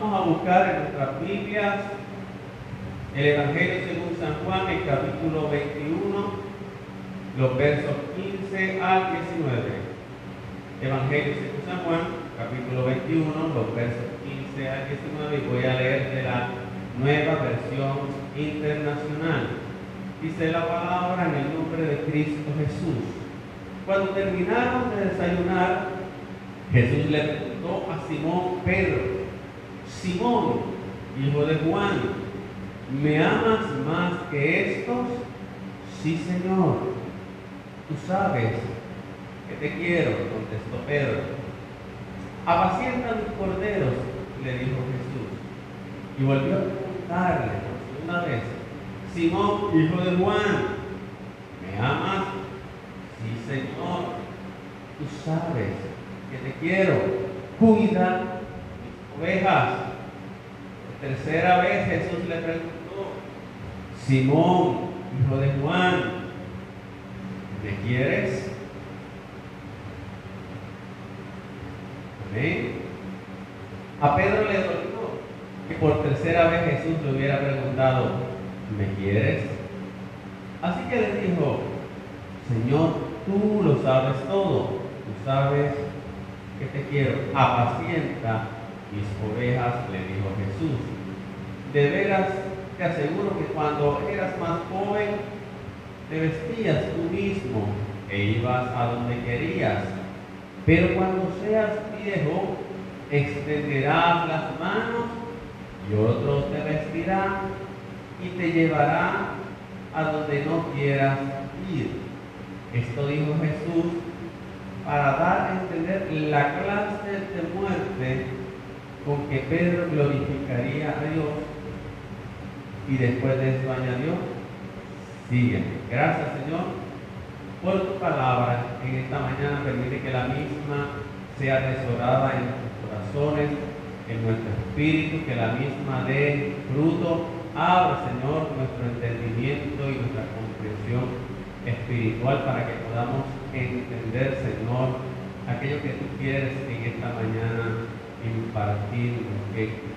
Vamos a buscar en nuestras Biblias el Evangelio según San Juan, el capítulo 21, los versos 15 al 19. Evangelio según San Juan, capítulo 21, los versos 15 al 19, y voy a leer de la nueva versión internacional. Dice la palabra en el nombre de Cristo Jesús. Cuando terminaron de desayunar, Jesús le preguntó a Simón Pedro, Simón, hijo de Juan, ¿me amas más que estos? Sí, Señor, tú sabes que te quiero, contestó Pedro. Apacienta mis corderos, le dijo Jesús. Y volvió a preguntarle por segunda vez, Simón, hijo de Juan, ¿me amas? Sí, Señor, tú sabes que te quiero. Cuida mis ovejas. Tercera vez Jesús le preguntó, Simón, hijo de Juan, ¿me quieres? A Pedro le dolió que por tercera vez Jesús le hubiera preguntado, ¿me quieres? Así que le dijo, Señor, tú lo sabes todo, tú sabes que te quiero, apacienta mis ovejas, le dijo Jesús. De veras te aseguro que cuando eras más joven, te vestías tú mismo e ibas a donde querías pero cuando seas viejo, extenderás las manos y otro te vestirá y te llevará a donde no quieras ir. Esto dijo Jesús para dar a entender la clase de muerte con que Pedro glorificaría a Dios. Y después de eso añadió, sigue. Gracias Señor por tu palabra en esta mañana. Permite que la misma sea atesorada en nuestros corazones, en nuestro espíritu, que la misma dé fruto. Abre, Señor, nuestro entendimiento y nuestra comprensión espiritual para que podamos entender, Señor, aquello que tú quieres en esta mañana impartir. Que,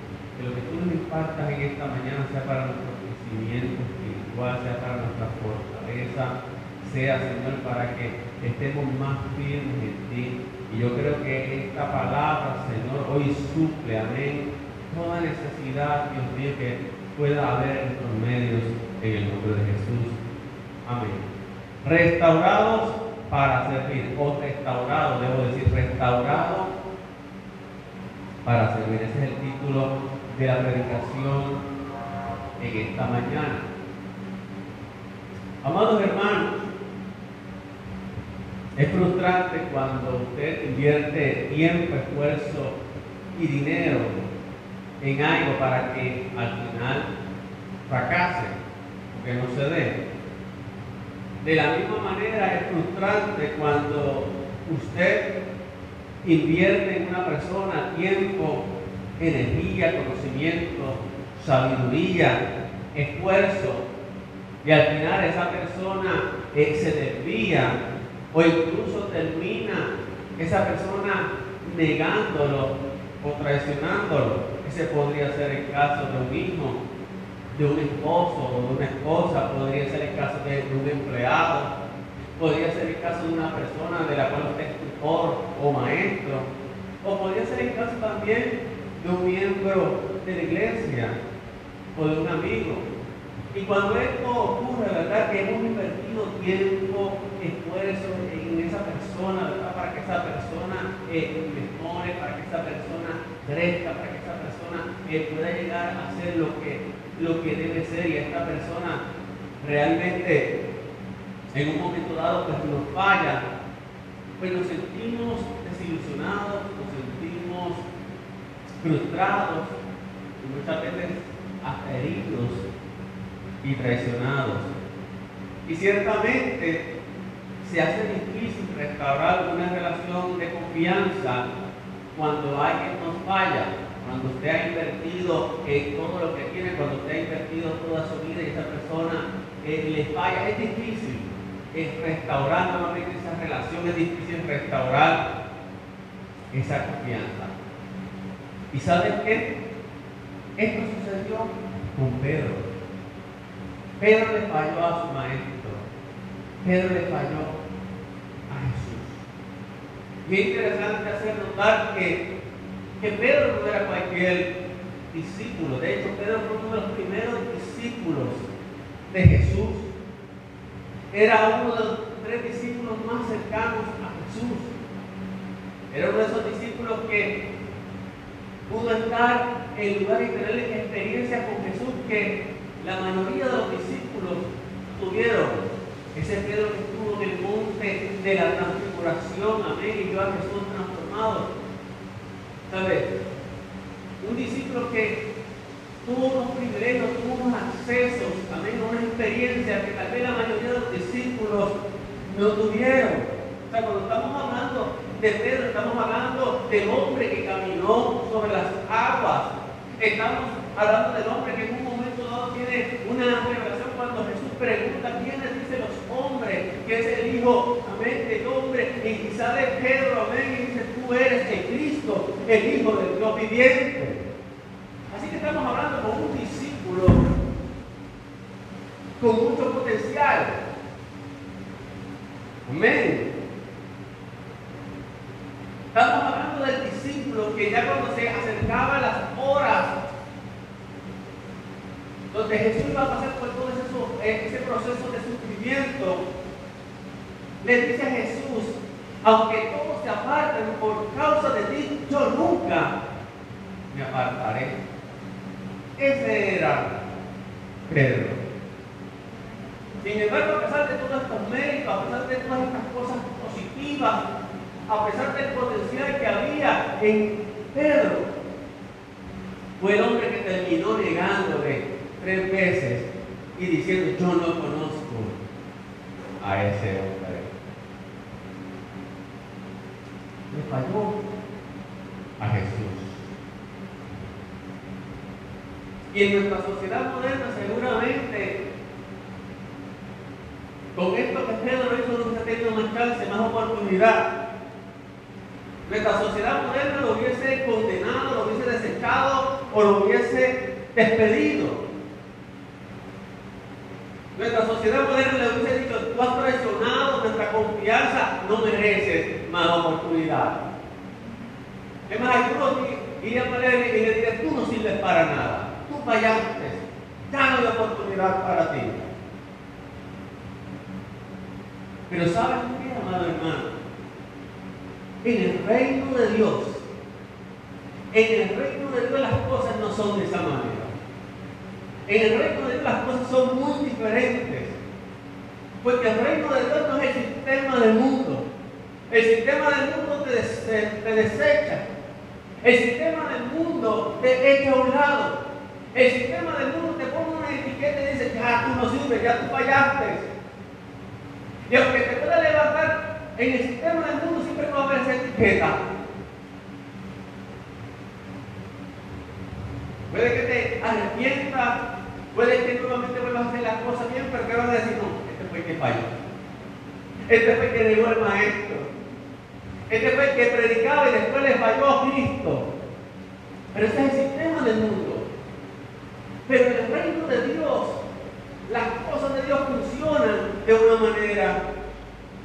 lo que tú nos impartas en esta mañana sea para nuestro crecimiento espiritual, sea para nuestra fortaleza sea, Señor, para que estemos más firmes en ti. Y yo creo que esta palabra, Señor, hoy suple, amén, toda necesidad, Dios mío, que pueda haber en nuestros medios en el nombre de Jesús. Amén. Restaurados para servir, o restaurados, debo decir, restaurados para servir. Ese es el título de la predicación en esta mañana. Amados hermanos, es frustrante cuando usted invierte tiempo, esfuerzo y dinero en algo para que al final fracase, que no se dé. De la misma manera es frustrante cuando usted invierte en una persona tiempo, energía, conocimiento, sabiduría, esfuerzo, y al final esa persona se desvía o incluso termina esa persona negándolo o traicionándolo. Ese podría ser el caso de un hijo, de un esposo o de una esposa, podría ser el caso de, un empleado, podría ser el caso de una persona de la cual usted es tutor o maestro, o podría ser el caso también de un miembro de la iglesia o de un amigo. Y cuando esto ocurre, ¿verdad? Que hemos invertido tiempo, esfuerzo en esa persona, ¿verdad? Para que esa persona eh, mejore, para que esa persona crezca, para que esa persona eh, pueda llegar a ser lo que, lo que debe ser y esta persona realmente en un momento dado pues nos falla, pues nos sentimos desilusionados, frustrados y muchas veces hasta heridos y traicionados. Y ciertamente se hace difícil restaurar una relación de confianza cuando alguien nos falla, cuando usted ha invertido todo lo que tiene, cuando usted ha invertido toda su vida y esa persona eh, le falla. Es difícil es restaurar nuevamente esa relación, es difícil restaurar esa confianza. ¿Y saben qué? Esto sucedió con Pedro. Pedro le falló a su maestro. Pedro le falló a Jesús. Y es interesante hacer notar que, que Pedro no era cualquier discípulo. De hecho, Pedro fue uno de los primeros discípulos de Jesús. Era uno de los tres discípulos más cercanos a Jesús. Era uno de esos discípulos que pudo estar en lugar y tener experiencia con Jesús que la mayoría de los discípulos tuvieron. Ese Pedro que estuvo en el monte de la transfiguración, amén, y vio a Jesús transformado. ¿Sabes? Un discípulo que tuvo unos privilegios, tuvo unos accesos, amén, una experiencia que tal vez la mayoría de los discípulos no tuvieron. O sea, cuando estamos hablando de Pedro, estamos hablando del hombre que caminó sobre las aguas. Estamos hablando del hombre que en un momento dado tiene una revelación cuando Jesús pregunta quiénes dicen los hombres que es el Hijo, amén, del hombre. Y quizá de Pedro, amén, y dice, tú eres el Cristo, el Hijo del Dios viviente. Así que estamos hablando con un discípulo con mucho potencial. Amén. Estamos hablando del discípulo que ya cuando se acercaba a las horas donde Jesús iba a pasar por todo ese, ese proceso de sufrimiento, le dice a Jesús, aunque todos se aparten por causa de ti, yo nunca me apartaré. Ese era Pedro. Sin embargo, a pesar de todos estos méritos, a pesar de todas estas cosas positivas, a pesar del potencial que había en Pedro, fue el hombre que terminó negándole tres veces y diciendo, yo no conozco a ese hombre. Le falló a Jesús. Y en nuestra sociedad moderna seguramente con esto que Pedro hizo no hubiese tenido más chance, más oportunidad. Nuestra sociedad moderna lo hubiese condenado, lo hubiese desechado o lo hubiese despedido. Nuestra sociedad moderna le hubiese dicho, tú has traicionado nuestra confianza, no mereces más oportunidad. Es más, algunos irían él y le dirían, tú no sirves para nada, tú fallaste, ya no hay oportunidad para ti. Pero ¿saben qué, amado hermano? En el reino de Dios, en el reino de Dios las cosas no son de esa manera. En el reino de Dios las cosas son muy diferentes. Porque el reino de Dios no es el sistema del mundo. El sistema del mundo te, desecha. El sistema del mundo te echa a un lado. El sistema del mundo te pone una etiqueta y dice, ya tú no sirves, ya tú fallaste. Y aunque te pueda levantar en el sistema del mundo, siempre va a haber esa etiqueta. Puede que te arrepientas, puede que nuevamente vuelvas a hacer las cosas bien, pero que vas a decir, no, este fue el que falló. Este fue el que negó el maestro. Este fue el que predicaba y después le falló a Cristo. Pero ese es el sistema del mundo. Pero en el reino de Dios, las cosas de Dios funcionan de una manera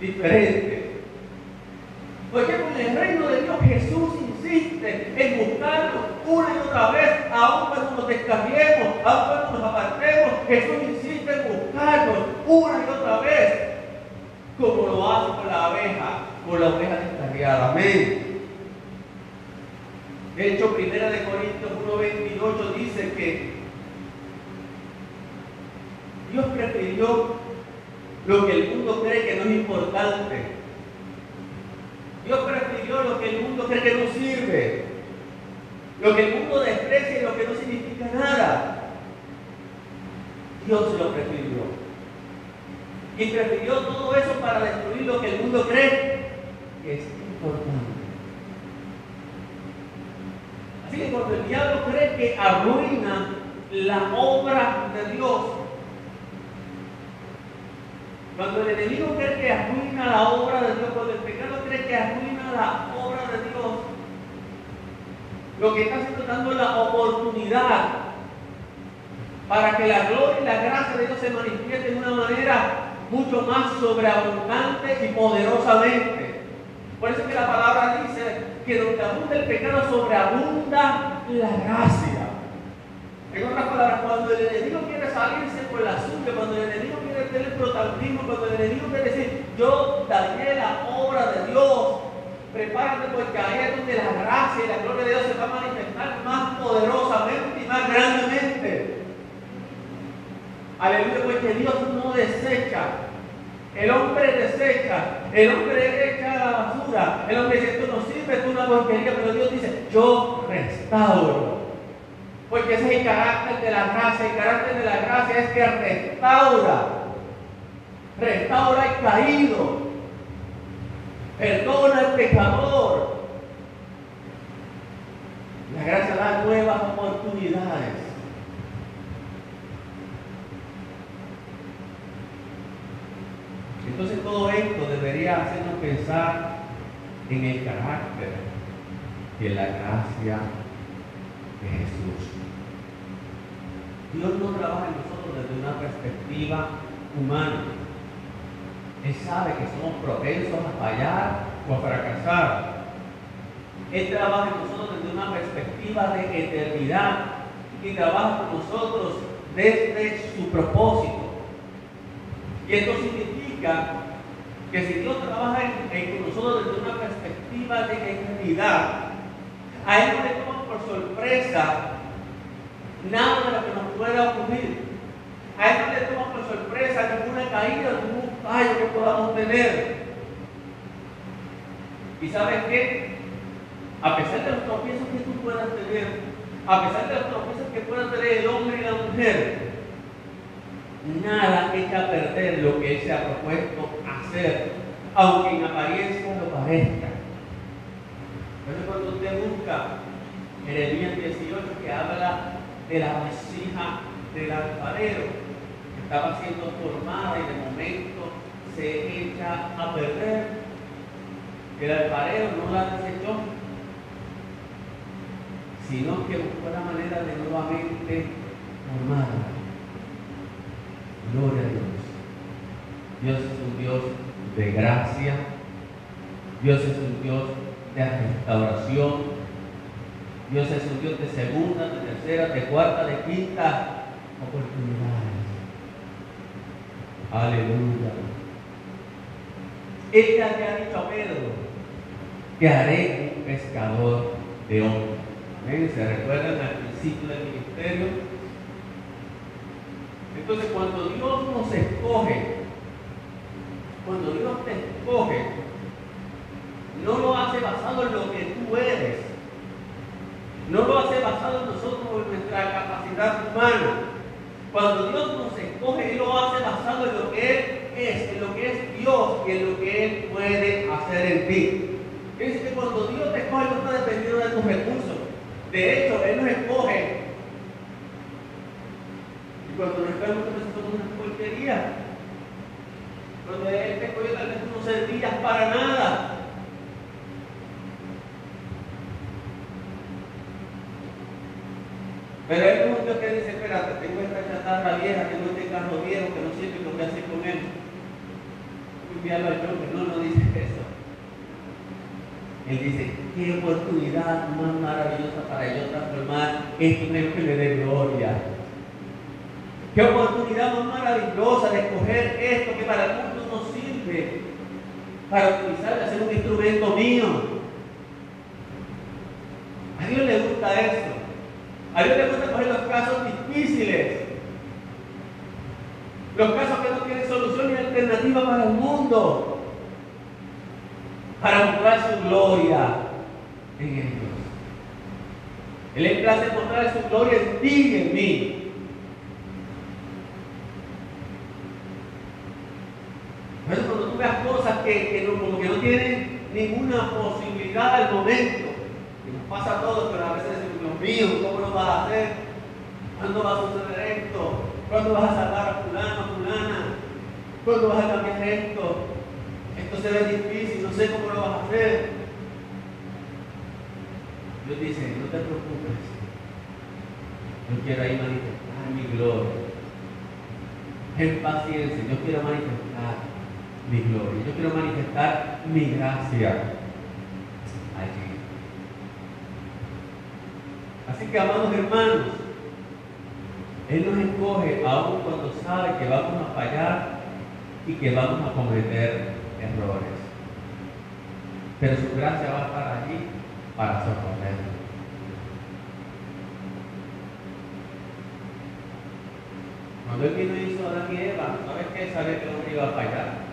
diferente. Porque en el reino de Dios Jesús insiste en buscarnos una y otra vez, aun cuando nos descarriemos, aun cuando nos apartemos, Jesús insiste en buscarnos una y otra vez, como lo hace con la abeja, con la oveja descarriada. Amén. De hecho, primera de Corintios 1.28 dice que Dios prefirió lo que el mundo cree que no es importante. Dios prefirió lo que el mundo cree que no sirve. Lo que el mundo desprecia y lo que no significa nada. Dios lo prefirió. Y prefirió todo eso para destruir lo que el mundo cree que es importante. Así que cuando el diablo cree que arruina la obra de Dios, cuando el enemigo cree que arruina la obra de Dios, cuando el pecado cree que arruina la obra de Dios, lo que está haciendo es dando la oportunidad para que la gloria y la gracia de Dios se manifiesten de una manera mucho más sobreabundante y poderosamente. Por eso es que la palabra dice que donde abunda el pecado sobreabunda la gracia. En otras palabras, cuando el enemigo quiere salirse por la suya, cuando el enemigo quiere tener protagonismo, cuando el enemigo quiere decir, yo dañé la obra de Dios, prepárate porque ahí es donde la gracia y la gloria de Dios se va a manifestar más poderosamente y más grandemente. Aleluya, porque Dios no desecha. El hombre desecha, el hombre echa la basura, el hombre dice, tú no sirves, tú una porquería, pero Dios dice, yo restauro. Porque ese es el carácter de la gracia. El carácter de la gracia es que restaura. Restaura el caído. Perdona al pecador. La gracia da nuevas oportunidades. Entonces todo esto debería hacernos pensar en el carácter en la gracia de Jesús. Dios no trabaja en nosotros desde una perspectiva humana. Él sabe que somos propensos a fallar o a fracasar. Él trabaja en nosotros desde una perspectiva de eternidad y trabaja con nosotros desde su propósito. Y esto significa que si Dios trabaja en, con nosotros desde una perspectiva de eternidad, a Él no le toma por sorpresa nada de lo que nos pueda ocurrir. A Él no le toma por sorpresa ninguna caída, ningún fallo que podamos tener. ¿Y sabes qué? A pesar de los tropiezos que tú puedas tener, a pesar de los tropiezos que puedan tener el hombre y la mujer, nada echa a perder lo que Él se ha propuesto hacer, aunque en apariencia lo parezca. Entonces cuando usted busca Jeremías 18 que habla de la vasija del alfarero que estaba siendo formada y de momento se echa a perder. El alfarero no la desechó, sino que buscó la manera de nuevamente formarla. Gloria a Dios. Dios es un Dios de gracia. Dios es un Dios de restauración. Dios es un Dios de segunda, de tercera, de cuarta, de quinta oportunidades. Aleluya. Ella te ha dicho a Pedro que haré un pescador de hombres. ¿Se recuerdan al principio del ministerio? Entonces, cuando Dios nos escoge, cuando Dios te escoge, no lo hace basado en lo que tú eres, no lo hace basado en nosotros, en nuestra capacidad humana. Cuando Dios nos escoge, Él lo hace basado en lo que Él es, en lo que es Dios y en lo que Él puede hacer en ti. Dice que cuando Dios te escoge, no está dependiendo de tus recursos. De hecho, Él nos escoge. Y cuando nos escoge, veces somos una porquería. Cuando Él te escoge, tal vez tú no servías para nada. Pero hay muchos que dicen, espérate, tengo esta chatarra vieja, tengo este carro viejo que no sirve, lo que hacer con él. Enviarlo al no, no dice eso. Él dice, qué oportunidad más maravillosa para yo transformar esto que le dé gloria. Qué oportunidad más maravillosa de escoger esto que para el mundo no sirve, para utilizarlo, hacer un instrumento mío. A Dios le gusta eso. A Dios le gusta coger los casos difíciles, los casos que no para el mundo, para mostrar su gloria en ellos. Él es place mostrar su gloria en ti en mí. Por eso cuando tú veas cosas que, que no, como que no tienen ninguna posibilidad al momento, que nos pasa a todos, pero a veces Dios mío, ¿cómo lo vas a hacer? ¿Cuándo va a suceder esto? ¿Cuándo vas a salvar a fulano, fulana? ¿Cuándo vas a cambiar esto? Esto se ve difícil, no sé cómo lo vas a hacer. Dios dice, no te preocupes. Yo quiero ahí manifestar mi gloria. En paciencia, yo quiero manifestar mi gloria, yo quiero manifestar mi gracia allí. Así que, amados hermanos, Él nos encoge aún cuando sabe que vamos a fallar y que vamos a cometer errores. Pero su gracia va a estar allí para socorrernos. Cuando él vino y hizo a Adán y Eva, ¿sabes qué? Sabía que hombre iba a fallar.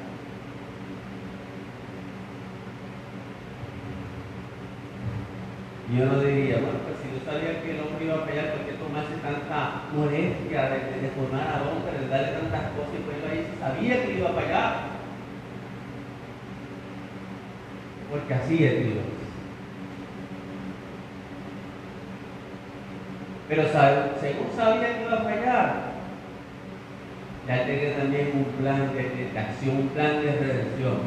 Yo no diría, bueno, sabía que el hombre iba a fallar, ¿por qué tomarse tanta molestia de, de formar al hombre, de darle tantas cosas y ponerlo ahí? Sabía que iba a fallar. Porque así es Dios. Pero según sabía que iba a fallar, ya tenía también un plan de, acción, un plan de redención.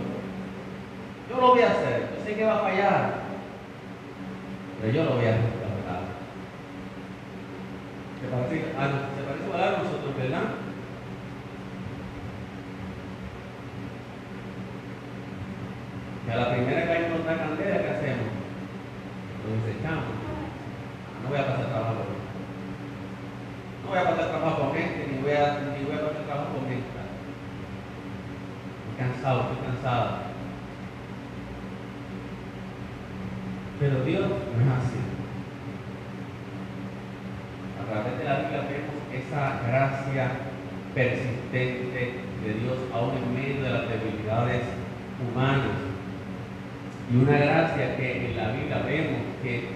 Yo lo voy a hacer, yo sé que va a fallar, pero yo lo voy a restaurar. ¿Se parece, a, ¿se parece a nosotros, verdad? Que a la primera que hay encontrar candela, ¿qué hacemos? Lo desechamos. No voy a pasar trabajo. No voy a pasar trabajo con gente, ni voy a, ni voy a pasar trabajo con gente. Estoy cansado, estoy cansado. Pero Dios no es así. A través de la Biblia vemos esa gracia persistente de Dios aún en medio de las debilidades humanas. Y una gracia que en la Biblia vemos que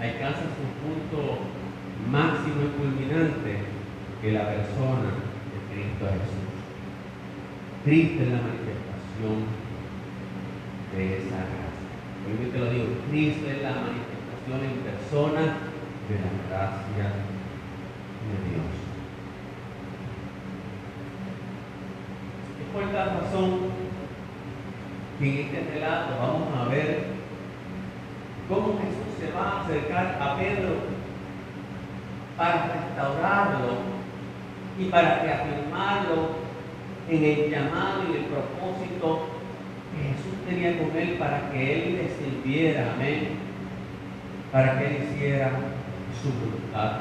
alcanza su punto máximo y culminante que la persona de Cristo Jesús. Cristo es la manifestación de esa gracia. Hoy te lo digo, Cristo es la manifestación en persona de la gracia de Dios. Esta razón que en este relato vamos a ver cómo Jesús se va a acercar a Pedro para restaurarlo y para reafirmarlo en el llamado y el propósito Jesús tenía con él para que él le sirviera, amén, para que él hiciera su voluntad.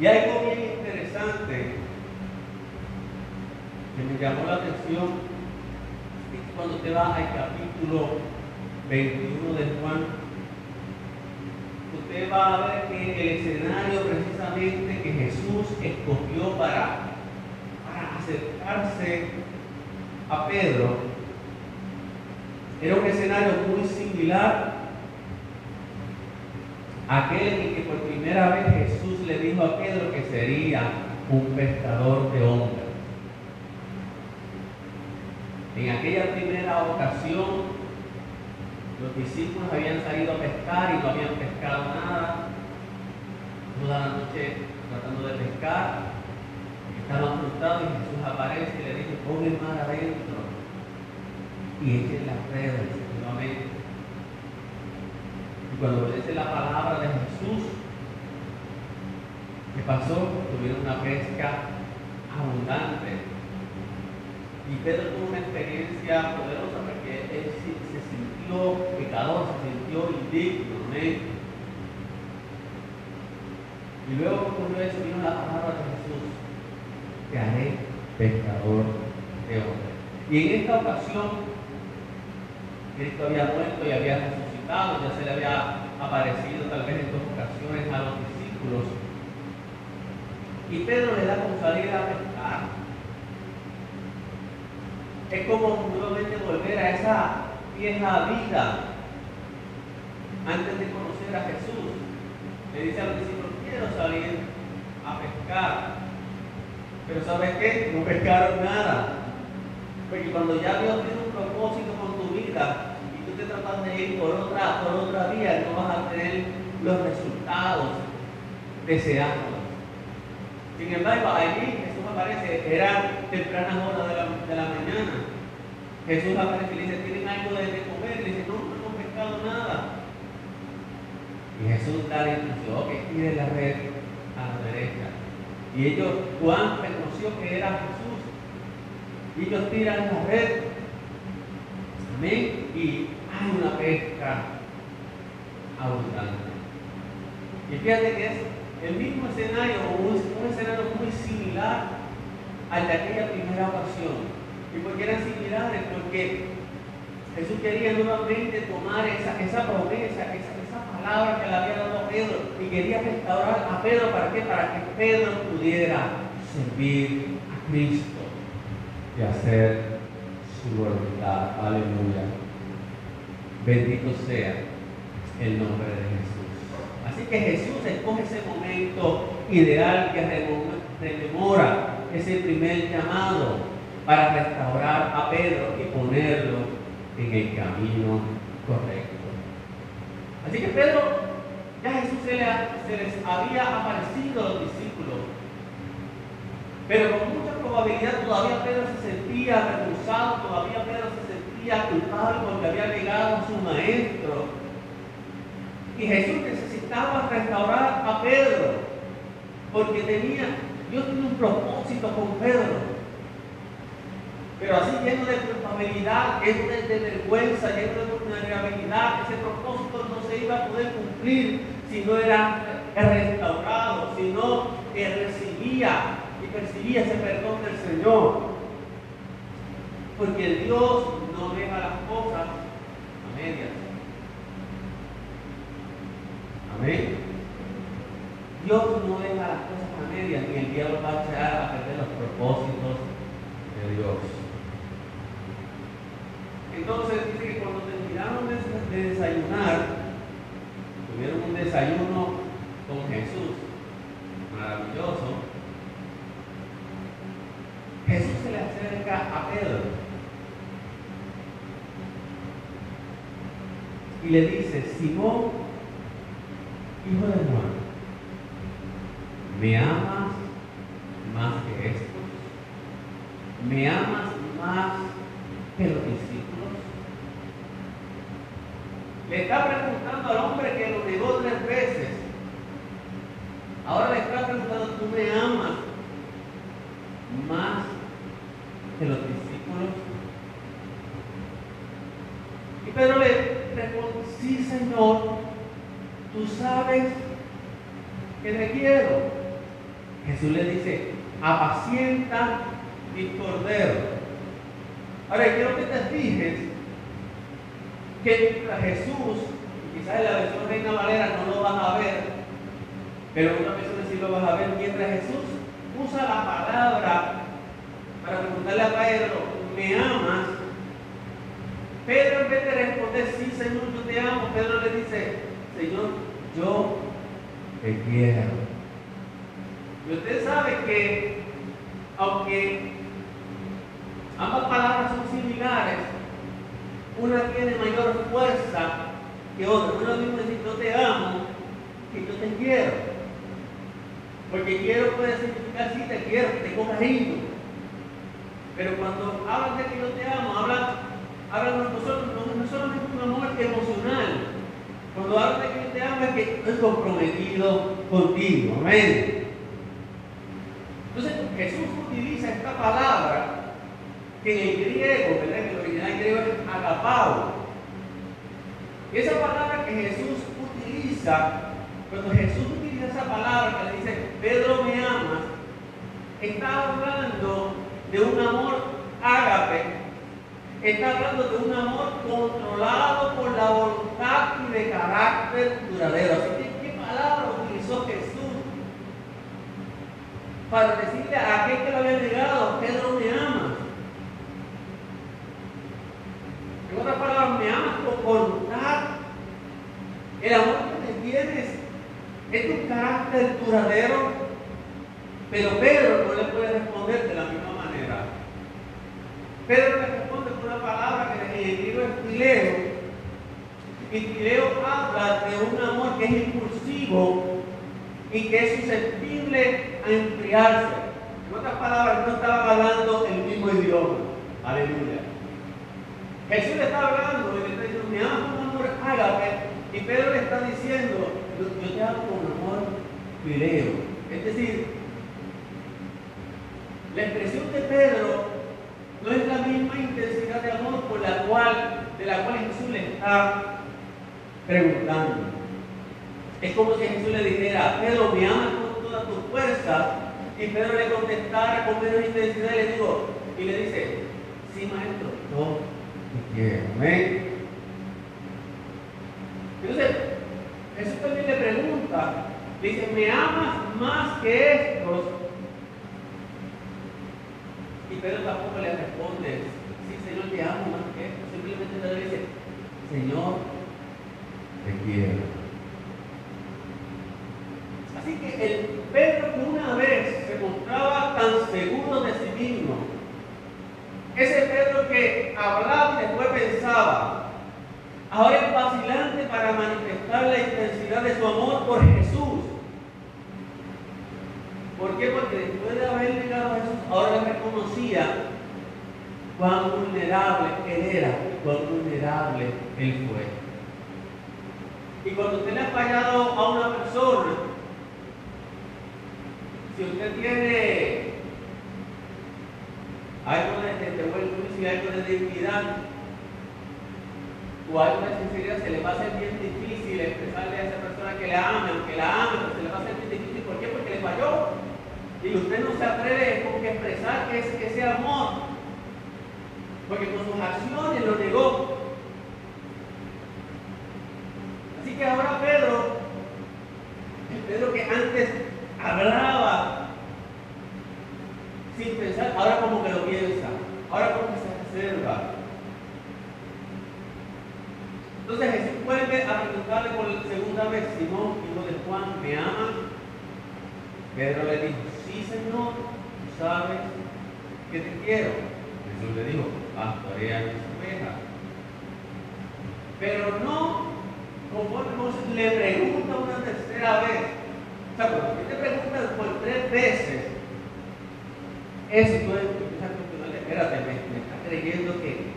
Y algo bien interesante que me llamó la atención es cuando te vas al capítulo 21 de Juan, usted va a ver que el escenario precisamente que Jesús escogió para, para acercarse a Pedro era un escenario muy similar a aquel en que por primera vez Jesús le dijo a Pedro que sería un pescador de hombres. En aquella primera ocasión, los discípulos habían salido a pescar y no habían pescado nada. Toda la noche tratando de pescar, estaban frustrados y Jesús aparece y le dice, pon el mar adentro y echen las redes, efectivamente. Y cuando obedece la palabra de Jesús, ¿qué pasó? Tuvieron una pesca abundante. Y Pedro tuvo una experiencia poderosa porque él se, sintió pecador, se sintió indigno. Y luego ocurrió eso, vino la palabra de Jesús, te haré pescador de hombres. Y en esta ocasión Cristo había muerto y había resucitado, ya se le había aparecido tal vez en dos ocasiones a los discípulos. Y Pedro le da con salir a pescar. Es como nuevamente volver a esa vieja vida antes de conocer a Jesús. Le dice a los discípulos, quiero salir a pescar. Pero ¿sabes qué? No pescaron nada. Porque cuando ya Dios tiene un propósito con tu vida, y tú te tratas de ir por otra, por otra vía, no vas a tener los resultados deseados. Sin embargo, allí aparece, era tempranas horas de la, de la mañana. Jesús aparece y le dice, ¿tienen algo de, comer? Le dice, no, no hemos pescado nada. Y Jesús da la instrucción, que tire la red a la derecha. Y ellos, Juan reconoció que era Jesús. Y ellos tiran la red. Amén. Y hay una pesca abundante. Y fíjate que es el mismo escenario, un, un escenario muy similar al de aquella primera ocasión. ¿Y por qué eran similares? Porque Jesús quería nuevamente tomar esa, esa promesa, esa, esa palabra que le había dado a Pedro y quería restaurar a Pedro. ¿Para qué? Para que Pedro pudiera servir a Cristo y hacer su voluntad. Aleluya. Bendito sea el nombre de Jesús. Así que Jesús escoge ese momento ideal que rememora ese primer llamado para restaurar a Pedro y ponerlo en el camino correcto. Así que Pedro, ya Jesús se, les había aparecido a los discípulos, pero con mucha probabilidad todavía Pedro se sentía avergonzado, todavía Pedro se sentía culpable porque había negado a su maestro. Y Jesús necesitaba restaurar a Pedro, porque tenía, Dios tenía un propósito con Pedro. Pero así lleno de culpabilidad, lleno de, vergüenza, lleno de vulnerabilidad, ese propósito no se iba a poder cumplir si no era restaurado, si no recibía y percibía ese perdón del Señor. Porque Dios no deja las cosas a medias. Amén. Dios no deja las cosas a medias, ni el diablo va a echar a perder los propósitos de Dios. Entonces dice que cuando terminaron de, desayunar, tuvieron un desayuno con Jesús, maravilloso. Jesús se le acerca a Pedro y le dice, Simón, hijo de Juan, ¿me amas más que estos? ¿Me amas más que los le está preguntando al hombre que lo negó tres veces. Ahora le está preguntando, ¿tú me amas más que los discípulos? Y Pedro le responde, sí Señor, tú sabes que te quiero. Jesús le dice, apacienta mi cordero. Ahora quiero que te fijes que Jesús, quizás en la versión Reina Valera no lo vas a ver, pero en una versión sí lo vas a ver, mientras Jesús usa la palabra para preguntarle a Pedro, ¿me amas? Pedro en vez de responder, sí Señor, yo te amo, Pedro le dice, Señor, yo te quiero. Y usted sabe que, aunque ambas palabras son similares, una tiene mayor fuerza que otra. No es lo mismo decir yo te amo que yo te quiero. Porque quiero puede significar si te quiero, tengo cariño. Pero cuando hablan de que yo te amo, hablan, hablan no, no, no solamente un amor emocional. Cuando hablan de amo es que estoy comprometido contigo. Amén. Entonces Jesús utiliza esta palabra que en el griego, ¿verdad? En el original griego es agapao. Y esa palabra que Jesús utiliza, cuando Jesús utiliza esa palabra que le dice, Pedro me ama, está hablando de un amor ágape, está hablando de un amor controlado por la voluntad y de carácter duradero. Así que, ¿qué palabra utilizó Jesús para decirle a aquel que lo había negado, Pedro me ama? En otras palabras, me amas con voluntad. El amor que te tienes es tu carácter duradero. Pero Pedro no le puede responder de la misma manera. Pedro le una palabra que el libro es fileo. Y fileo habla de un amor que es impulsivo y que es susceptible a enfriarse. En otras palabras, no estaban hablando el mismo idioma. Aleluya. Jesús le está hablando y le está diciendo, me amo con amor ágape. Y Pedro le está diciendo, yo, te amo con amor fileo. Es decir, la expresión de Pedro no es la misma intensidad de amor por la cual, de la cual Jesús le está preguntando. Es como si Jesús le dijera, Pedro, me amas con toda tu fuerza. Y Pedro le contestara con menos intensidad y le digo, y le dice, sí maestro, yo te quiero. Amén. Entonces, Jesús también le pregunta, dice, ¿me amas más que estos? Y Pedro tampoco le responde, sí Señor, te amo más que estos. Simplemente le dice, Señor, te quiero. Así que el Pedro que una vez se mostraba tan seguro de sí mismo, ese Pedro que hablaba y después pensaba, ahora es vacilante para manifestar la intensidad de su amor por Jesús. ¿Por qué? Porque después de haber llegado a Jesús, ahora reconocía cuán vulnerable él era cuán vulnerable él fue. Y cuando usted le ha fallado a una persona, si usted tiene algo de, de, algo de dignidad o algo de sinceridad, se le va a hacer bien difícil expresarle a esa persona que le ama, aunque la ama, se le va a hacer bien difícil. ¿Por qué? Porque le falló. Y usted no se atreve con que expresar ese, amor. Porque con sus acciones lo negó. Así que ahora Pedro, Pedro que antes hablaba sin pensar, ahora como que lo piensa, ahora como que se reserva. Entonces Jesús vuelve a preguntarle por segunda vez, Simón, hijo de Juan, ¿me ama? Pedro le dijo, sí Señor, tú sabes que te quiero. Jesús le dijo, pastorea mis ovejas. Pero no, conforme le pregunta una tercera vez, o sea, cuando te preguntas por tres veces, eso tú empiezas a espérate, me, me está creyendo que,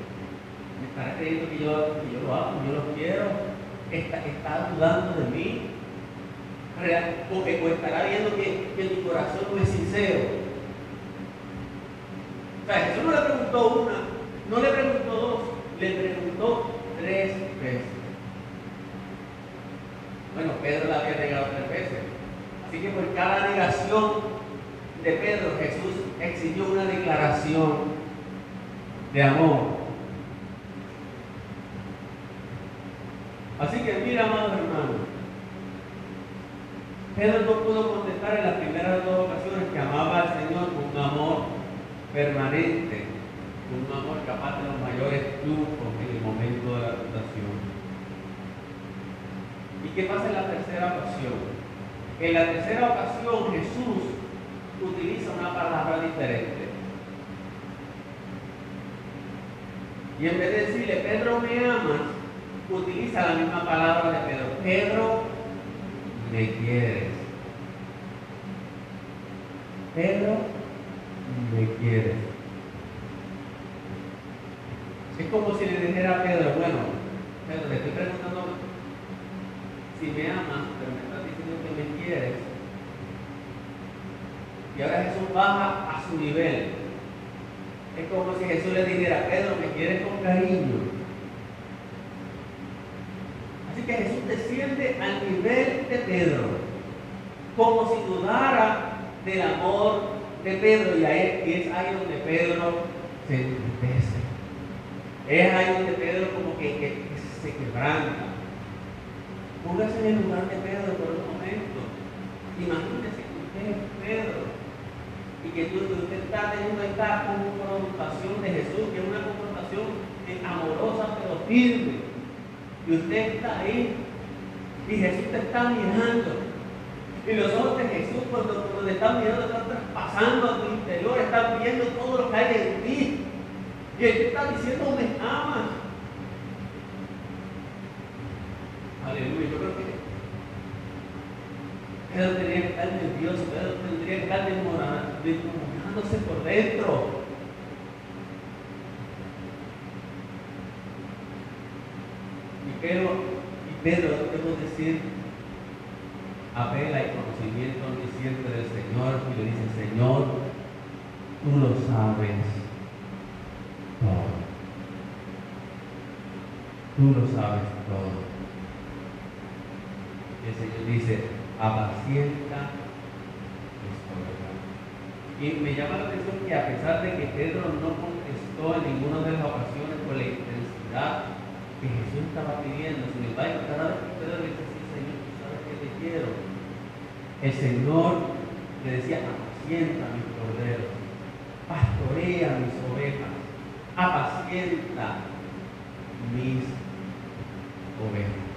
me está creyendo que yo, que yo lo amo, yo lo quiero, está, está dudando de mí, porque o estará viendo que, que mi corazón no es sincero. O sea, Jesús no le preguntó una, no le preguntó dos, le preguntó tres veces. Bueno, Pedro la había negado tres veces. Así que por cada negación de Pedro, Jesús exigió una declaración de amor. Así que mira, amado Pedro no pudo contestar en las primeras dos ocasiones que amaba al Señor con un amor permanente, con un amor capaz de los mayores triunfos en el momento de la tentación. ¿Y qué pasa en la tercera ocasión? En la tercera ocasión Jesús utiliza una palabra diferente. Y en vez de decirle, Pedro me amas, utiliza la misma palabra de Pedro. Pedro, me quieres. Pedro, me quieres. Es como si le dijera a Pedro, bueno, Pedro, le estoy preguntando si me amas, pero me que me quieres. Y ahora Jesús baja a su nivel. Es como si Jesús le dijera, Pedro, me quieres con cariño. Así que Jesús desciende al nivel de Pedro, como si dudara del amor de Pedro. Y, ahí, es ahí donde Pedro se entristece. Es ahí donde Pedro como que, se quebranta. Póngase en el lugar de Pedro por un momento. Imagínese que usted es Pedro y que usted está teniendo esta confrontación de Jesús, que es una confrontación amorosa pero firme. Y usted está ahí y Jesús te está mirando. Y los ojos de Jesús cuando, cuando te están mirando están traspasando a tu interior, están viendo todo lo que hay en ti. Y Él te está diciendo, me amas. Aleluya. Yo creo que Pedro tendría que estar nervioso, Pedro tendría que estar desmorándose por dentro. Y Pedro, y Pedro, debo decir, apela al conocimiento omnisciente del Señor y le dice, Señor, tú lo sabes todo. Tú lo sabes todo. Y el Señor dice, apacienta mis. Y me llama la atención que a pesar de que Pedro no contestó en ninguna de las ocasiones con la intensidad que Jesús estaba pidiendo. Sin embargo, cada vez que Pedro le sí, Señor, tú sabes que te quiero. El Señor le decía, apacienta mis corderos, pastorea mis ovejas, apacienta mis ovejas.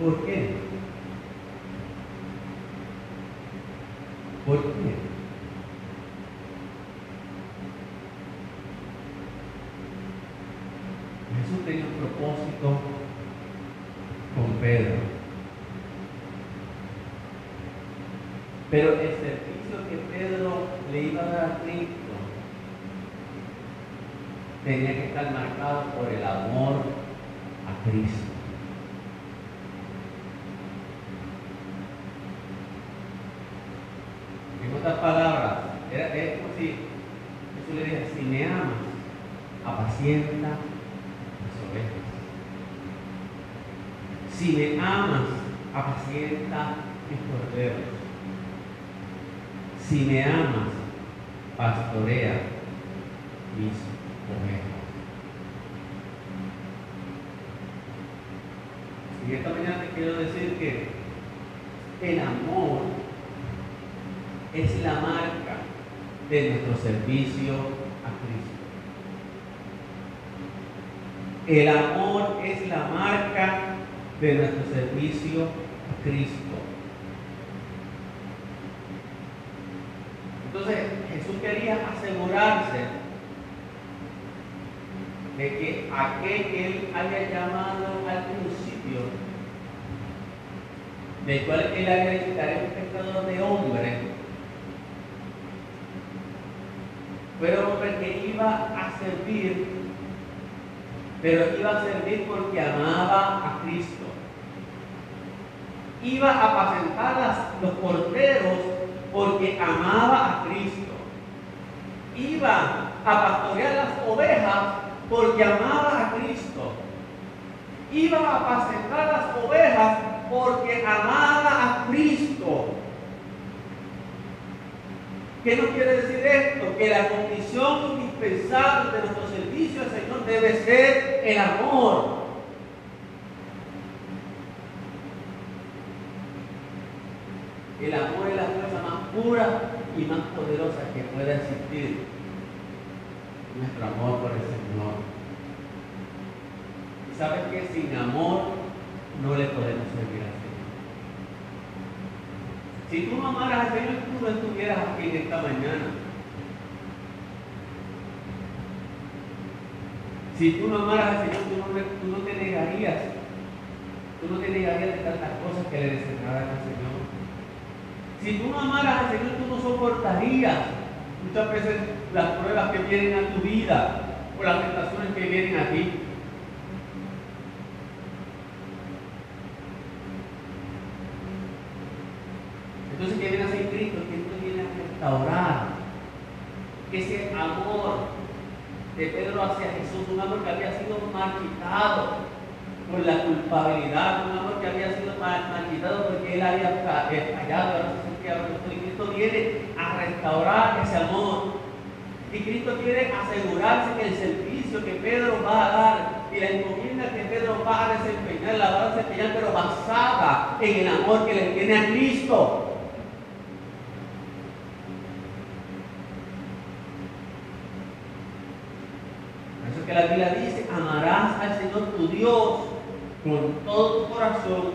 ¿Por qué? ¿Por qué? Jesús tenía un propósito con Pedro. Pero el servicio que Pedro le iba a dar a Cristo tenía que estar marcado por el amor a Cristo. En otras palabras, era, es como si Jesús le dijera, si me amas, apacienta Si me amas, apacienta mis corderos. Si me amas, pastorea mis ovejas. Y esta mañana te quiero decir que el amor es la marca de nuestro servicio a Cristo. El amor es la marca de nuestro servicio a Cristo. Entonces Jesús quería asegurarse de que aquel que él haya llamado al principio, del cual él dicho un pescador de hombre, pero hombre que iba a servir, pero iba a servir porque amaba a Cristo iba a apacentar los porteros porque amaba a Cristo. Iba a pastorear las ovejas porque amaba a Cristo. Iba a apacentar las ovejas porque amaba a Cristo. ¿Qué nos quiere decir esto? Que la condición indispensable de nuestro servicio al Señor debe ser el amor. El amor es la fuerza más pura y más poderosa que pueda existir. Nuestro amor por el Señor. Y sabes que sin amor no le podemos servir al Señor. Si tú no amaras al Señor, tú no estuvieras aquí en esta mañana. Si tú no amaras al Señor, tú no, tú no te negarías. Tú no te negarías de tantas cosas que le desagradan al Señor. Si tú no amaras al Señor, tú no soportarías muchas veces las pruebas que vienen a tu vida o las tentaciones que vienen a ti. Entonces, ¿qué viene a hacer Cristo? Cristo viene a restaurar ese amor de Pedro hacia Jesús, un amor que había sido marchitado por la culpabilidad, un amor que había sido marchitado porque él había fallado, Cristo viene a restaurar ese amor. Y Cristo quiere asegurarse que el servicio que Pedro va a dar y la encomienda que Pedro va a desempeñar, la va a desempeñar, pero basada en el amor que le tiene a Cristo. La Biblia dice, amarás al Señor tu Dios con todo tu corazón,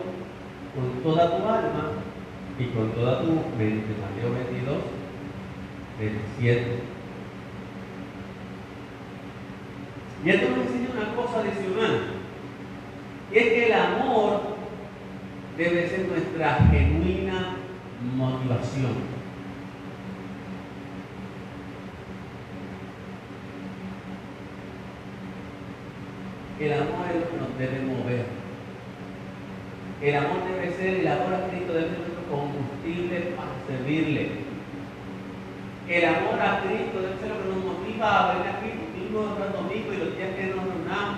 con toda tu alma y con toda tu mente. Mateo 22, 27. Y esto nos enseña una cosa adicional. Y es que el amor debe ser nuestra genuina motivación. El amor es lo que nos debe mover. El amor debe ser, el amor a Cristo debe ser nuestro combustible para servirle. El amor a Cristo debe ser lo que nos motiva a venir aquí domingo tras domingo y los días que nos reunamos.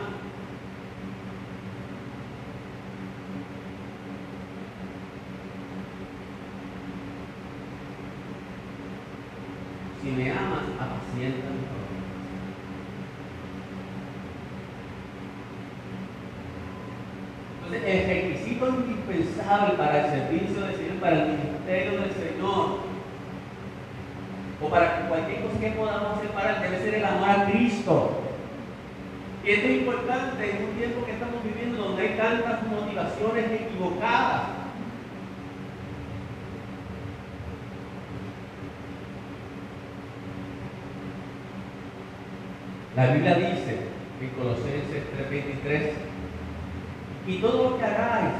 Si me amas, apacienta mi Entonces, el requisito indispensable para el servicio del Señor, para el ministerio del Señor, o para cualquier cosa que podamos hacer para él, debe ser el amor a Cristo. Y esto es importante en un tiempo que estamos viviendo donde hay tantas motivaciones equivocadas. La Biblia dice en Colosenses 3:23, y todo lo que hagáis,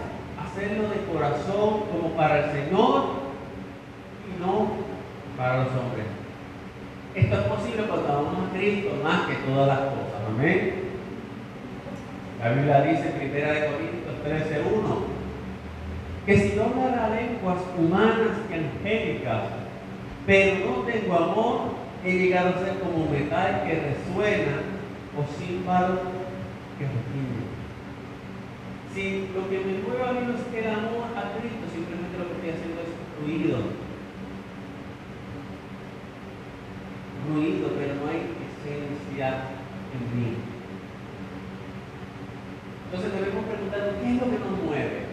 hacerlo de corazón como para el Señor y no para los hombres. Esto es posible cuando amamos a Cristo más que todas las cosas. Amén. La Biblia dice en 1 Corintios 13:1 que si yo hablara lenguas humanas y angélicas, pero no tengo amor, he llegado a ser como metal que resuena o címbalo que retiene. Si lo que me mueve a mí no es el amor a Cristo, simplemente lo que estoy haciendo es ruido. Ruido, pero no hay esencia en mí. Entonces debemos preguntar, ¿qué es lo que nos mueve?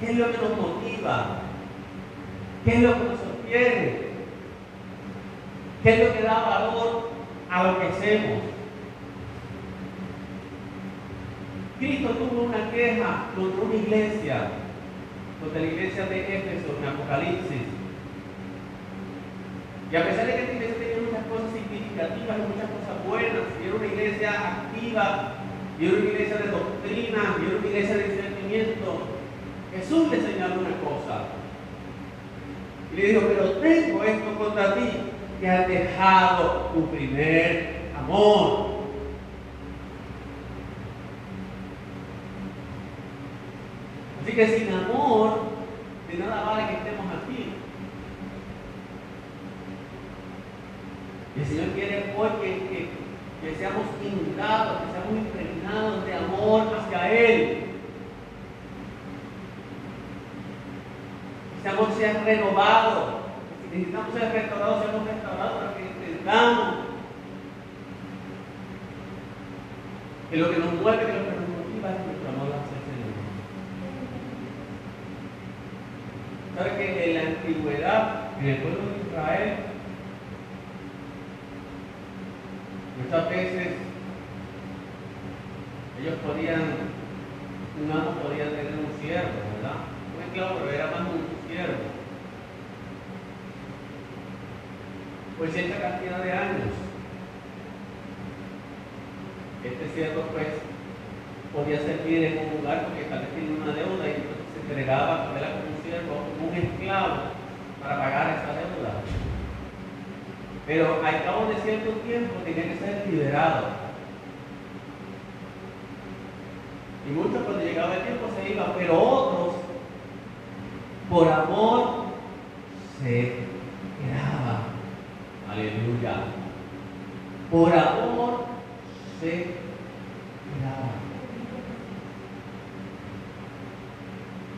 ¿Qué es lo que nos motiva? ¿Qué es lo que nos sostiene? ¿Qué es lo que da valor a lo que hacemos? Cristo tuvo una queja contra una iglesia, contra la iglesia de Éfeso en Apocalipsis. Y a pesar de que esta iglesia tenía muchas cosas significativas y muchas cosas buenas, y era una iglesia activa, y era una iglesia de doctrina, y era una iglesia de discernimiento, Jesús le señaló una cosa. Y le dijo, pero tengo esto contra ti, que has dejado tu primer amor. Así que sin amor, de nada vale que estemos aquí. El Señor quiere hoy que, que, que seamos inundados, que seamos impregnados de amor hacia Él. Que seamos sean renovados. Si necesitamos ser restaurados, seamos restaurados para que entendamos que lo que nos mueve, que lo que nos motiva es nuestro amor hacia el Señor. ¿Sabe que en la antigüedad, en el pueblo de Israel, muchas veces ellos podían, un amo podía tener un siervo, ¿verdad? Un esclavo, pero era más un siervo. Por cierta cantidad de años. Este siervo, pues, podía servir en un lugar porque tal vez tenía una deuda y se entregaba, era como un un esclavo, para pagar esa deuda. Pero al cabo de cierto tiempo tenía que ser liberado. Y muchos cuando llegaba el tiempo se iban, pero otros, por amor, se quedaban. Aleluya. Por amor, se quedaban.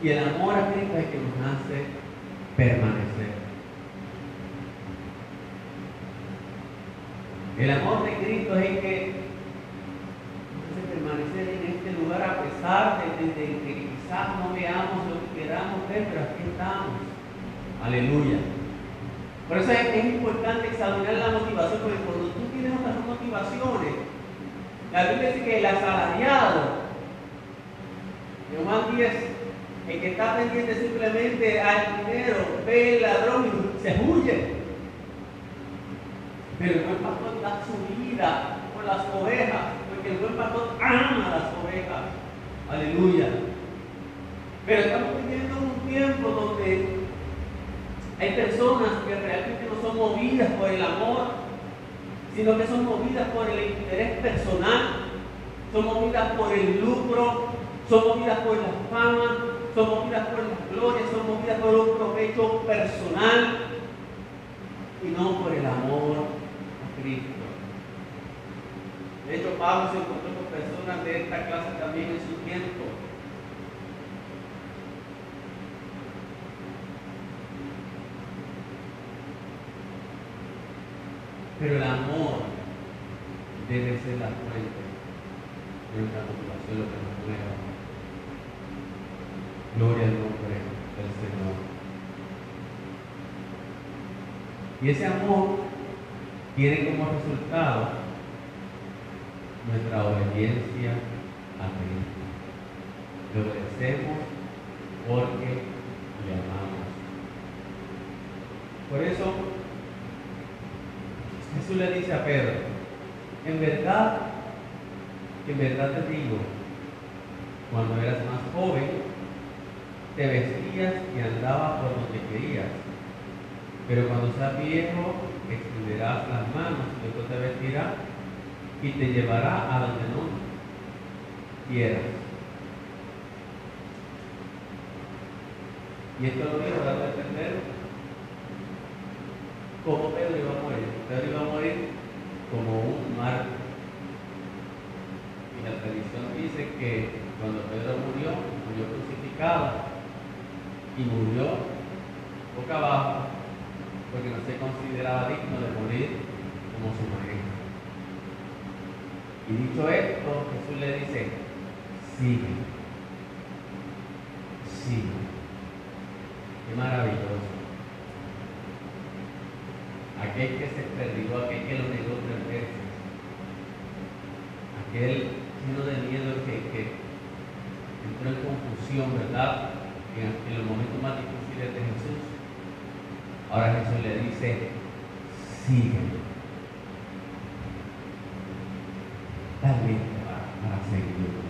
Y el amor a Cristo es que nos hace permanecer. El amor de Cristo es el que nos hace permanecer en este lugar a pesar de, que quizás no veamos lo que queramos ver, pero aquí estamos. Aleluya. Por eso es, importante examinar la motivación, porque cuando tú tienes otras motivaciones, la Biblia dice que el asalariado, Juan 10, que está pendiente simplemente al dinero, ve el ladrón y se huye. Pero el buen pastor da su vida por las ovejas, porque el buen pastor ama las ovejas. Aleluya. Pero estamos viviendo un tiempo donde hay personas que realmente no son movidas por el amor, sino que son movidas por el interés personal, son movidas por el lucro, son movidas por la fama, son movidas por la gloria, son movidas por un provecho personal y no por el amor a Cristo. De hecho, Pablo se encontró con personas de esta clase también en su tiempo. Pero el amor debe ser la fuente de nuestra motivación, lo que nos. Gloria al nombre del Señor. Y ese amor tiene como resultado nuestra obediencia a Cristo. Le obedecemos porque le amamos. Por eso Jesús le dice a Pedro, en verdad, en verdad te digo, cuando eras más joven, te vestías y andabas por donde querías, pero cuando seas viejo, extenderás las manos y Dios te vestirá y te llevará a donde no quieras. Y esto lo dijo dando a entender cómo Pedro iba a morir. Pedro iba a morir como un mártir. Y la tradición dice que cuando Pedro murió, murió crucificado y murió boca abajo porque no se consideraba digno de morir como su maestro. Y dicho esto, Jesús le dice, sigue, sigue. Qué maravilloso aquel que se perdió, aquel que lo negó tres veces, aquel lleno de miedo que, que entró en confusión, ¿verdad? En, los momentos más difíciles de Jesús. Ahora Jesús le dice, sígueme para, para seguirlo.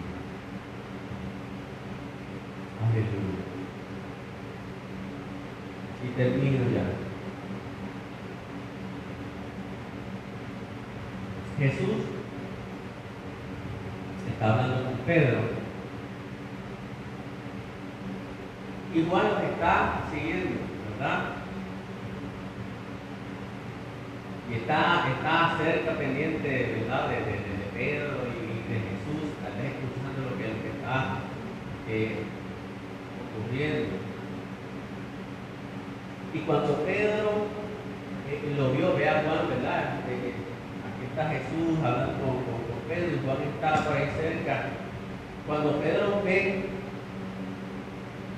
Aleluya. Y termino ya. Jesús está hablando con Pedro. Igual lo está siguiendo, ¿verdad? Y está, está cerca, pendiente, ¿verdad? De, de, Pedro y de Jesús, tal vez escuchando lo que, lo que está eh, ocurriendo. Y cuando Pedro eh, lo vio, vea Juan, ¿verdad? Eh, está Jesús hablando con, Pedro y Juan está por ahí cerca. Cuando Pedro ve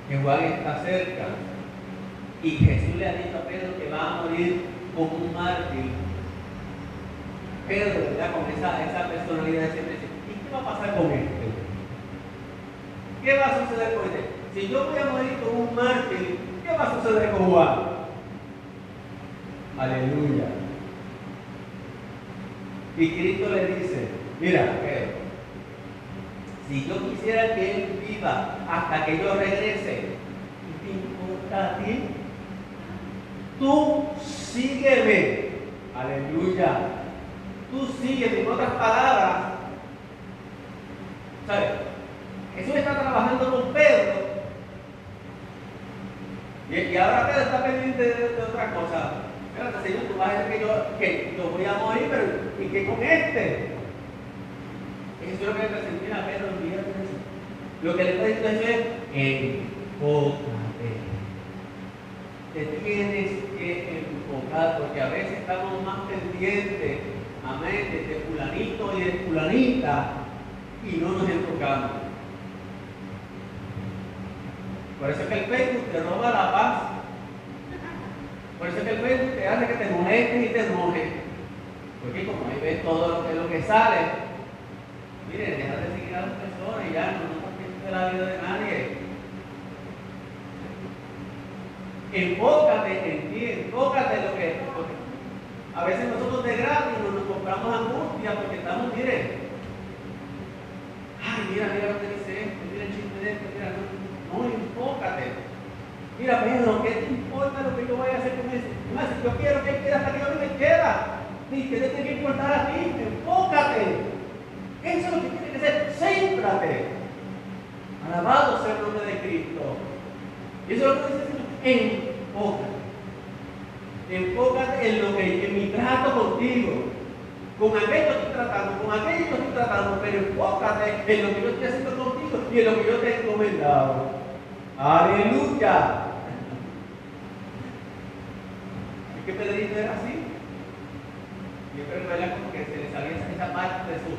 que Juan está cerca y Jesús le ha dicho a Pedro que va a morir como un mártir, Pedro, ¿verdad? Con esa, esa personalidad siempre dice, ¿y qué va a pasar con este? ¿Qué va a suceder con este? Si yo voy a morir como un mártir, ¿qué va a suceder con Juan? Aleluya. Y Cristo le dice, mira, Pedro, si yo quisiera que él viva hasta que yo regrese, ¿qué te importa a ti? Tú sígueme. Aleluya. Tú sígueme. En otras palabras, ¿sabes? Jesús está trabajando con Pedro. Y, ahora Pedro está pendiente de, de otra cosa. Espérate, Señor, tú vas a decir que yo, que yo voy a morir, pero ¿y qué con este? Eso es lo que le presenta a Pedro, de eso. Lo que le está diciendo es, enfócate. Te tienes que enfocar, porque a veces estamos más pendientes, amén, de fulanito y de fulanita, y no nos enfocamos. Por eso es que el Facebook te roba la paz por eso es que el Facebook te hace que te molestes y te enojes. Porque como ahí ves todo lo que, lo que sale, miren, deja de seguir a las personas y ya no, no de la vida de nadie. Enfócate en ti, enfócate en lo que, a veces nosotros de gratis nos, compramos angustia porque estamos, miren, ay, mira, mira lo que dice esto, mira el chiste de esto, mira, no, no enfócate. Mira, Pedro, ¿qué te importa lo que yo voy a hacer con eso? Más, yo quiero que él quede hasta que yo no me queda. Ni que te tiene que importar a ti, enfócate. Eso es lo que tiene que ser, céntrate. Alabado sea el nombre de Cristo. Y eso es lo que dice el Señor. Enfócate. Enfócate en lo que en mi trato contigo. Con aquello estoy tratando, con aquello estoy tratando, pero enfócate en lo que yo estoy haciendo contigo y en lo que yo te he encomendado. Aleluya. Pedrito era así. Yo creo que era como que se le salía esa parte de su,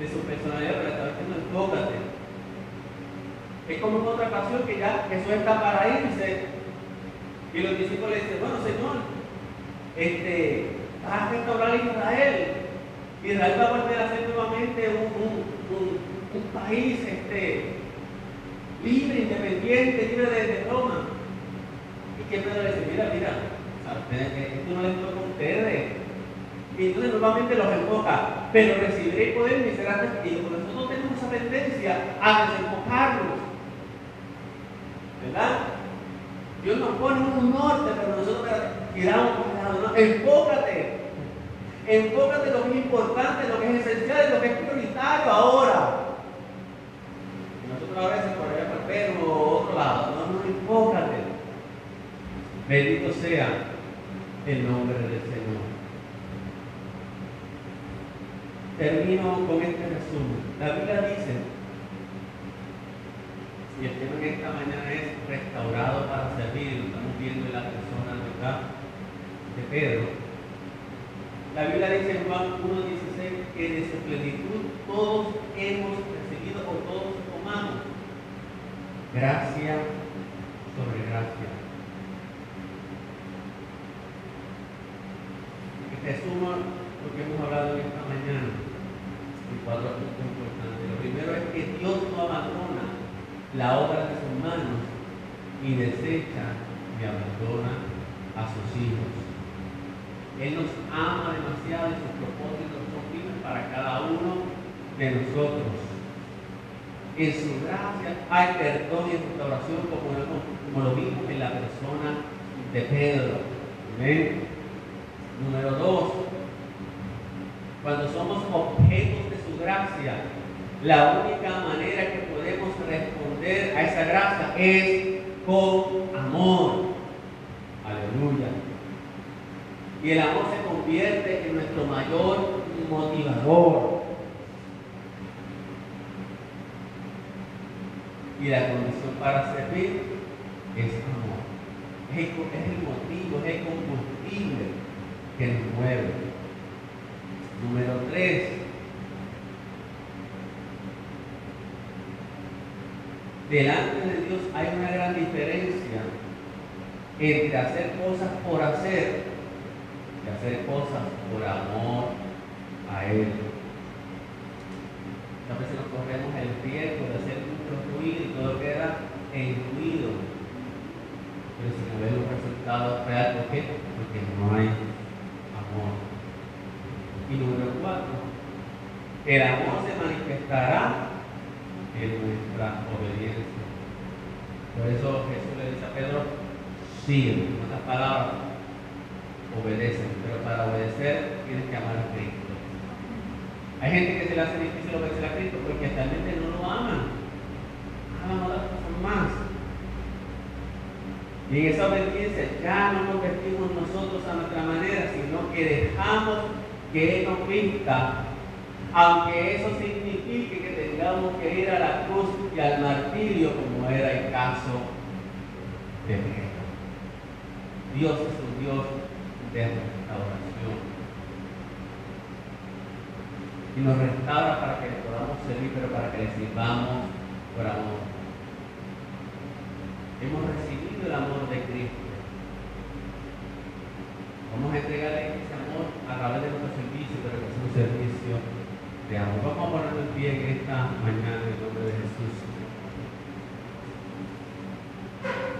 de su personalidad, pero estaba diciendo enfócate. Es como en otra ocasión que ya Jesús está para irse y los discípulos le dicen, bueno Señor, este, vas a restaurar a Israel. Israel va a volver a ser nuevamente un, un, país este, libre, independiente, libre de, Roma. Y que Pedro le dice, mira, mira, esto no les toca a ustedes. Y entonces nuevamente los enfoca, pero recibiré poder y será y Por nosotros tenemos esa tendencia a desenfocarnos. ¿Verdad? Dios nos pone un norte, pero nosotros lado. Enfócate. Enfócate en lo que es importante, lo que es esencial, en lo que es prioritario ahora. nosotros a veces por allá por el o otro lado. No, no, enfócate. Bendito sea el nombre del Señor. Termino con este resumen. La Biblia dice y el tema de esta mañana es restaurado para servir. Lo estamos viendo en la persona de Pedro. La Biblia dice en Juan 1.16 que de su plenitud todos hemos recibido o todos tomamos. Gracia sobre gracia. Y resumo lo que hemos hablado en esta mañana. En cuatro puntos importantes. Lo primero es que Dios no abandona la obra de sus manos y desecha y abandona a sus hijos. Él nos ama demasiado y sus propósitos son firmes para cada uno de nosotros. En su gracia hay perdón y restauración como lo, como lo vimos en la persona de Pedro. Número dos, cuando somos objetos gracia, la única manera que podemos responder a esa gracia es con amor. Aleluya. Y el amor se convierte en nuestro mayor motivador. Y la condición para servir es amor. Es el, motivo, es el combustible que nos mueve. Número tres, delante de Dios hay una gran diferencia entre hacer cosas por hacer y hacer cosas por amor a Él. A veces nos corremos el riesgo de hacer mucho ruido y todo queda en ruido, pero sin haber un resultado real. ¿Por qué? Porque no hay amor. Y número cuatro, el amor se manifestará en nuestra obediencia. Por eso Jesús le dice a Pedro, sigue, con otras palabras, obedece, pero para obedecer tienes que amar a Cristo. Hay gente que se le hace difícil obedecer a Cristo porque realmente no lo aman. Aman otras cosas más. Y en esa obediencia ya no nos vestimos nosotros a nuestra manera, sino que dejamos que Él nos vista, aunque eso signifique que tengamos que ir a la cruz y al martirio como era el caso de Pedro. Dios es un Dios de restauración. Y nos restaura para que le podamos servir, pero para que le sirvamos por amor. Hemos recibido el amor de Cristo. Vamos a entregarle ese amor a través de nuestro servicio, pero que es un servicio te amo. Vamos a ponernos en pie en esta mañana en el nombre de Jesús.